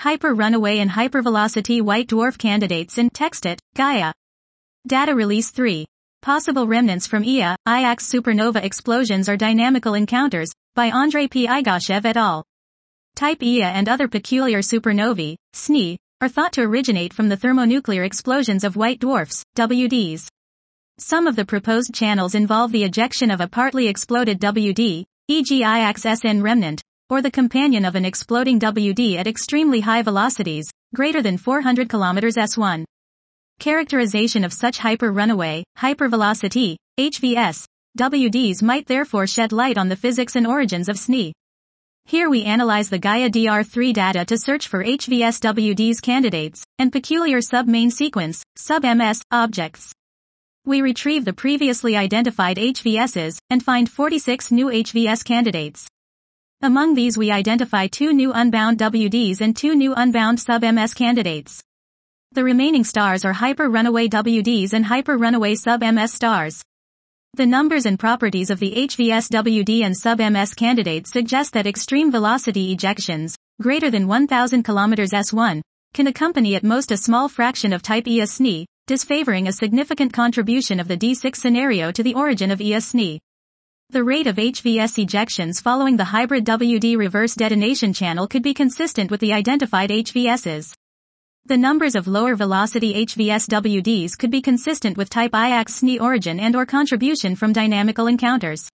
Hyper Runaway and Hypervelocity White Dwarf Candidates in TextIt, Gaia. Data Release 3. Possible remnants from Ia, IAX supernova explosions or dynamical encounters, by Andrei P. Igoshev et al. Type Ia and other peculiar supernovae, SNE, are thought to originate from the thermonuclear explosions of white dwarfs, WDs. Some of the proposed channels involve the ejection of a partly exploded WD, e.g. IAX-SN remnant, or the companion of an exploding WD at extremely high velocities, greater than 400 km s1. Characterization of such hyper runaway, hypervelocity, HVS, WDs might therefore shed light on the physics and origins of SNE. Here we analyze the Gaia DR3 data to search for HVS WDs candidates, and peculiar sub-main sequence, sub-MS, objects. We retrieve the previously identified HVSs, and find 46 new HVS candidates. Among these we identify two new unbound WDs and two new unbound sub-MS candidates. The remaining stars are hyper-runaway WDs and hyper-runaway sub-MS stars. The numbers and properties of the HVS-WD and sub-MS candidates suggest that extreme velocity ejections, greater than 1000 km s1, can accompany at most a small fraction of type Ia SNE, disfavoring a significant contribution of the D6 scenario to the origin of Ia SNE. The rate of HVS ejections following the hybrid WD reverse detonation channel could be consistent with the identified HVSs. The numbers of lower velocity HVS WDs could be consistent with type IAX SNE origin and or contribution from dynamical encounters.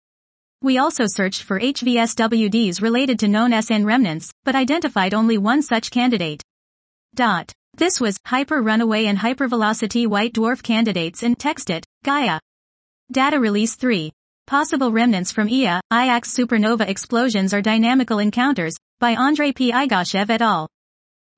We also searched for HVS WDs related to known SN remnants, but identified only one such candidate. Dot. This was Hyper Runaway and Hypervelocity White Dwarf Candidates in TextIt, Gaia. Data Release 3. Possible Remnants from Ia, IAX Supernova Explosions or Dynamical Encounters, by Andrei P. Igoshev et al.